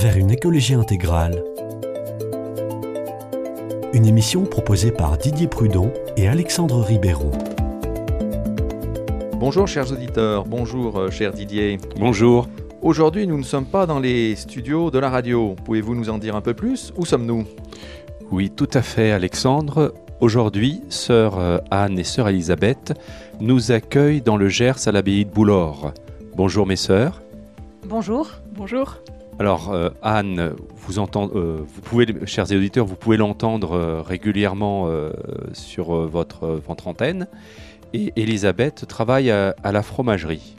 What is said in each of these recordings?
vers une écologie intégrale. Une émission proposée par Didier Prudon et Alexandre Ribeiro. Bonjour chers auditeurs, bonjour euh, cher Didier. Bonjour. Aujourd'hui nous ne sommes pas dans les studios de la radio. Pouvez-vous nous en dire un peu plus? Où sommes-nous? Oui, tout à fait Alexandre. Aujourd'hui, sœur euh, Anne et sœur Elisabeth nous accueillent dans le Gers à l'abbaye de Boulor. Bonjour mes sœurs. Bonjour. Bonjour. Alors euh, Anne, vous, euh, chers auditeurs, vous pouvez l'entendre euh, régulièrement sur votre, votre antenne. Et Elisabeth travaille à, la fromagerie.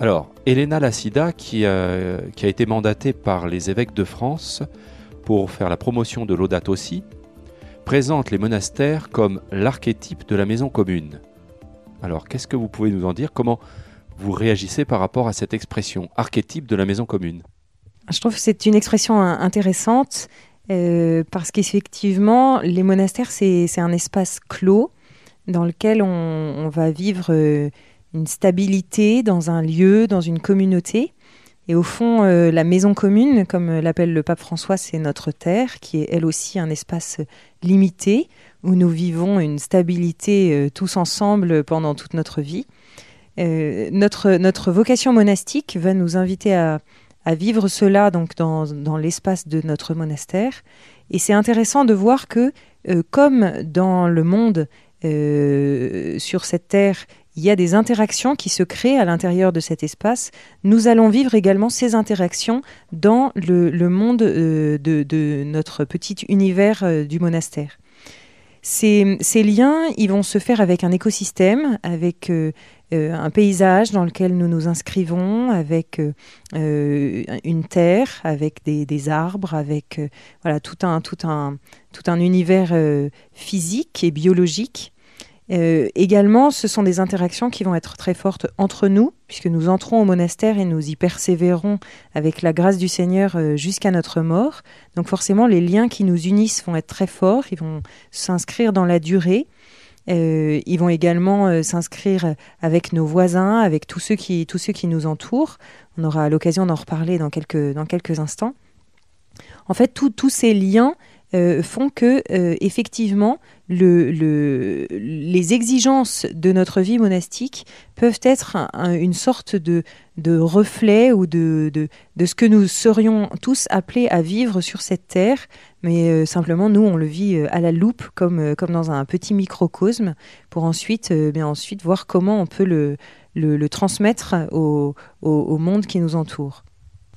Alors, Elena Lassida, qui, a été mandatée par les évêques de France pour faire la promotion de l'audate aussi, présente les monastères comme l'archétype de la maison commune. Alors, qu'est-ce que vous pouvez nous en dire? Comment vous réagissez par rapport à cette expression, archétype de la maison commune? Je trouve que c'est une expression intéressante euh, parce qu'effectivement, les monastères, c'est un espace clos dans lequel on, va vivre euh, une stabilité dans un lieu, dans une communauté. Et au fond, euh, la maison commune, comme l'appelle le pape François, c'est notre terre, qui est elle aussi un espace limité, où nous vivons une stabilité tous ensemble pendant toute notre vie. Notre, notre vocation monastique va nous inviter à, à vivre cela donc dans, dans l'espace de notre monastère. Et c'est intéressant de voir que, euh, comme dans le monde euh, sur cette terre, il y a des interactions qui se créent à l'intérieur de cet espace, nous allons vivre également ces interactions dans le, le monde de, de, notre petit univers du monastère. Ces, liens, ils vont se faire avec un écosystème, avec euh, un paysage dans lequel nous nous inscrivons avec euh, euh, une terre, avec des, arbres, avec voilà, tout, un, tout, un, tout un univers physique et biologique. Également, ce sont des interactions qui vont être très fortes entre nous, puisque nous entrons au monastère et nous y persévérons avec la grâce du Seigneur jusqu'à notre mort. Donc forcément, les liens qui nous unissent vont être très forts, ils vont s'inscrire dans la durée. Euh, ils vont également euh, s'inscrire avec nos voisins, avec tous ceux qui, tous ceux qui nous entourent. On aura l'occasion d'en reparler dans quelques, dans quelques instants. En fait, tous ces liens euh, font que, effectivement, le, le, les exigences de notre vie monastique peuvent être une sorte de, reflet ou de, de, ce que nous serions tous appelés à vivre sur cette terre, mais euh, simplement nous on le vit euh, à la loupe comme, euh, comme dans un petit microcosme pour ensuite, bien ensuite voir comment on peut le, le, transmettre au, au monde qui nous entoure.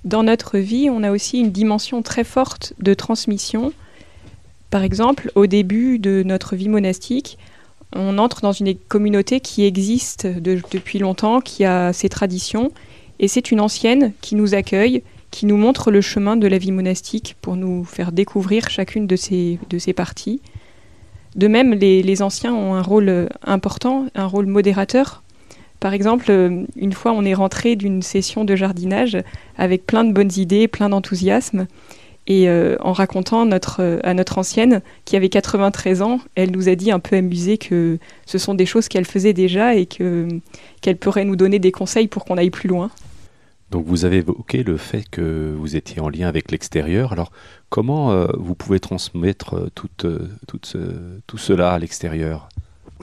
Dans notre vie, on a aussi une dimension très forte de transmission par exemple, au début de notre vie monastique, on entre dans une communauté qui existe depuis longtemps, qui a ses traditions, et c'est une ancienne qui nous accueille, qui nous montre le chemin de la vie monastique pour nous faire découvrir chacune de ces, de ces parties. De même, les, les anciens ont un rôle important, un rôle modérateur. Par exemple, une fois, on est rentré d'une session de jardinage avec plein de bonnes idées, plein d'enthousiasme. Et euh, en racontant euh, à notre ancienne, qui avait 93 ans, elle nous a dit un peu amusée que ce sont des choses qu'elle faisait déjà et qu'elle pourrait nous donner des conseils pour qu'on aille plus loin. Donc vous avez évoqué le fait que vous étiez en lien avec l'extérieur. Alors comment euh, vous pouvez transmettre tout, tout cela à l'extérieur?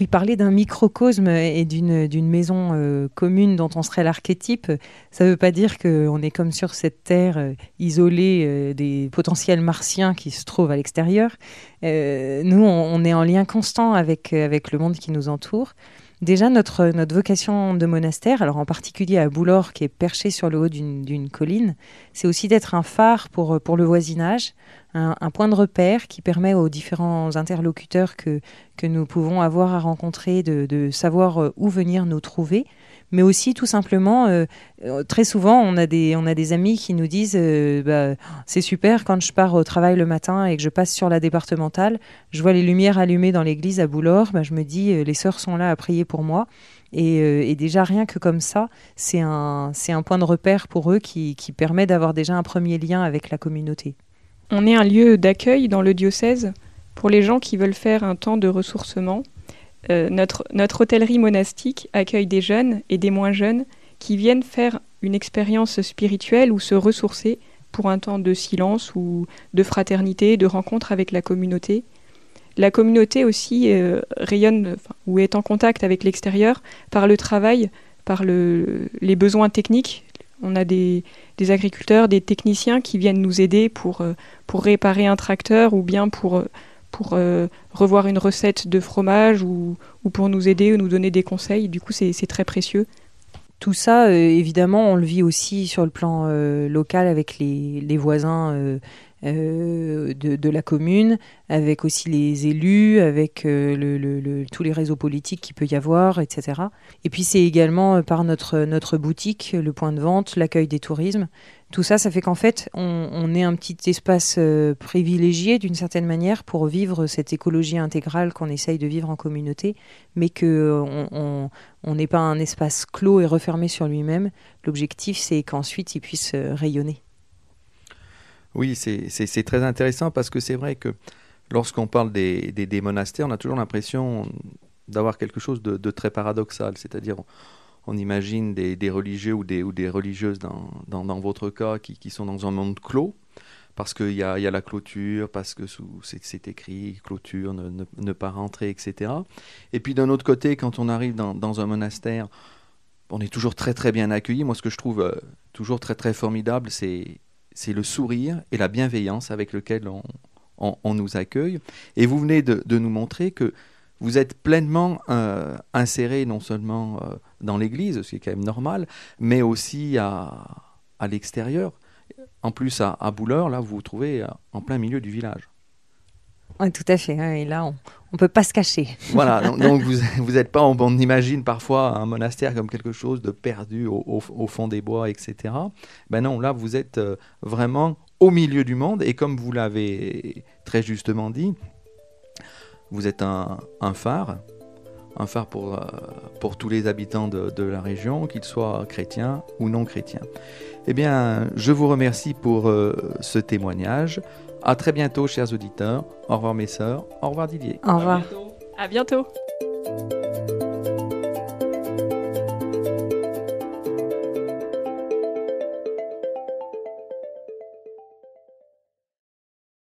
Oui, parler d'un microcosme et d'une maison euh, commune dont on serait l'archétype, ça ne veut pas dire qu'on est comme sur cette terre euh, isolée euh, des potentiels martiens qui se trouvent à l'extérieur. nous, on, est en lien constant avec, le monde qui nous entoure. Déjà, notre, vocation de monastère, alors en particulier à Boulor, qui est perché sur le haut d'une colline, c'est aussi d'être un phare pour le voisinage, un, point de repère qui permet aux différents interlocuteurs que, que nous pouvons avoir à rencontrer de, savoir euh, où venir nous trouver mais aussi tout simplement, euh, euh, très souvent, on a, des, on a des amis qui nous disent bah, c'est super quand je pars au travail le matin et que je passe sur la départementale, je vois les lumières allumées dans l'église à Boulor, bah, je me dis les sœurs sont là à prier pour moi. Et, et déjà, rien que comme ça, c'est un, un point de repère pour eux qui, qui permet d'avoir déjà un premier lien avec la communauté. On est un lieu d'accueil dans le diocèse pour les gens qui veulent faire un temps de ressourcement euh, notre, hôtellerie monastique accueille des jeunes et des moins jeunes qui viennent faire une expérience spirituelle ou se ressourcer pour un temps de silence ou de fraternité, de rencontre avec la communauté. La communauté aussi euh, rayonne ou est en contact avec l'extérieur par le travail, par le, les besoins techniques. On a des, des, agriculteurs, des techniciens qui viennent nous aider pour, euh, pour réparer un tracteur ou bien pour, euh, pour revoir une recette de fromage ou, ou, pour nous aider ou nous donner des conseils. Du coup, c'est très précieux. Tout ça, évidemment, on le vit aussi sur le plan local avec les, les voisins euh, de, la commune, avec aussi les élus, avec euh, tous les réseaux politiques qu'il peut y avoir, etc. Et puis c'est également euh, par notre, notre boutique, le point de vente, l'accueil des tourismes. Tout ça, ça fait qu'en fait, on, est un petit espace privilégié d'une certaine manière pour vivre cette écologie intégrale qu'on essaye de vivre en communauté, mais qu'on on n'est pas un espace clos et refermé sur lui-même. L'objectif, c'est qu'ensuite, il puisse rayonner. Oui, c'est très intéressant parce que c'est vrai que lorsqu'on parle des, monastères, on a toujours l'impression d'avoir quelque chose de, très paradoxal. C'est-à-dire, on, imagine des, religieux ou des, religieuses, dans, votre cas, qui, sont dans un monde clos, parce qu'il y a, la clôture, parce que c'est écrit clôture, ne, pas rentrer, etc. Et puis d'un autre côté, quand on arrive dans, dans, un monastère, on est toujours très très bien accueilli. Moi, ce que je trouve euh, toujours très très formidable, c'est c'est le sourire et la bienveillance avec lequel on, nous accueille. Et vous venez de, nous montrer que vous êtes pleinement euh, inséré non seulement euh, dans l'Église, ce qui est quand même normal, mais aussi à, l'extérieur. En plus, à, à Bouleur, là, vous vous trouvez euh, en plein milieu du village. Oui, tout à fait. Et là, on ne peut pas se cacher. Voilà, donc, vous n'êtes pas, on, imagine parfois un monastère comme quelque chose de perdu au, fond des bois, etc. Ben non, là, vous êtes euh, vraiment au milieu du monde. Et comme vous l'avez très justement dit, vous êtes un, phare, un phare pour, euh, pour tous les habitants de, de la région, qu'ils soient chrétiens ou non chrétiens. Eh bien, je vous remercie pour euh, ce témoignage. À très bientôt, chers auditeurs. Au revoir, mes sœurs. Au revoir, Didier. Au revoir. À bientôt. À bientôt.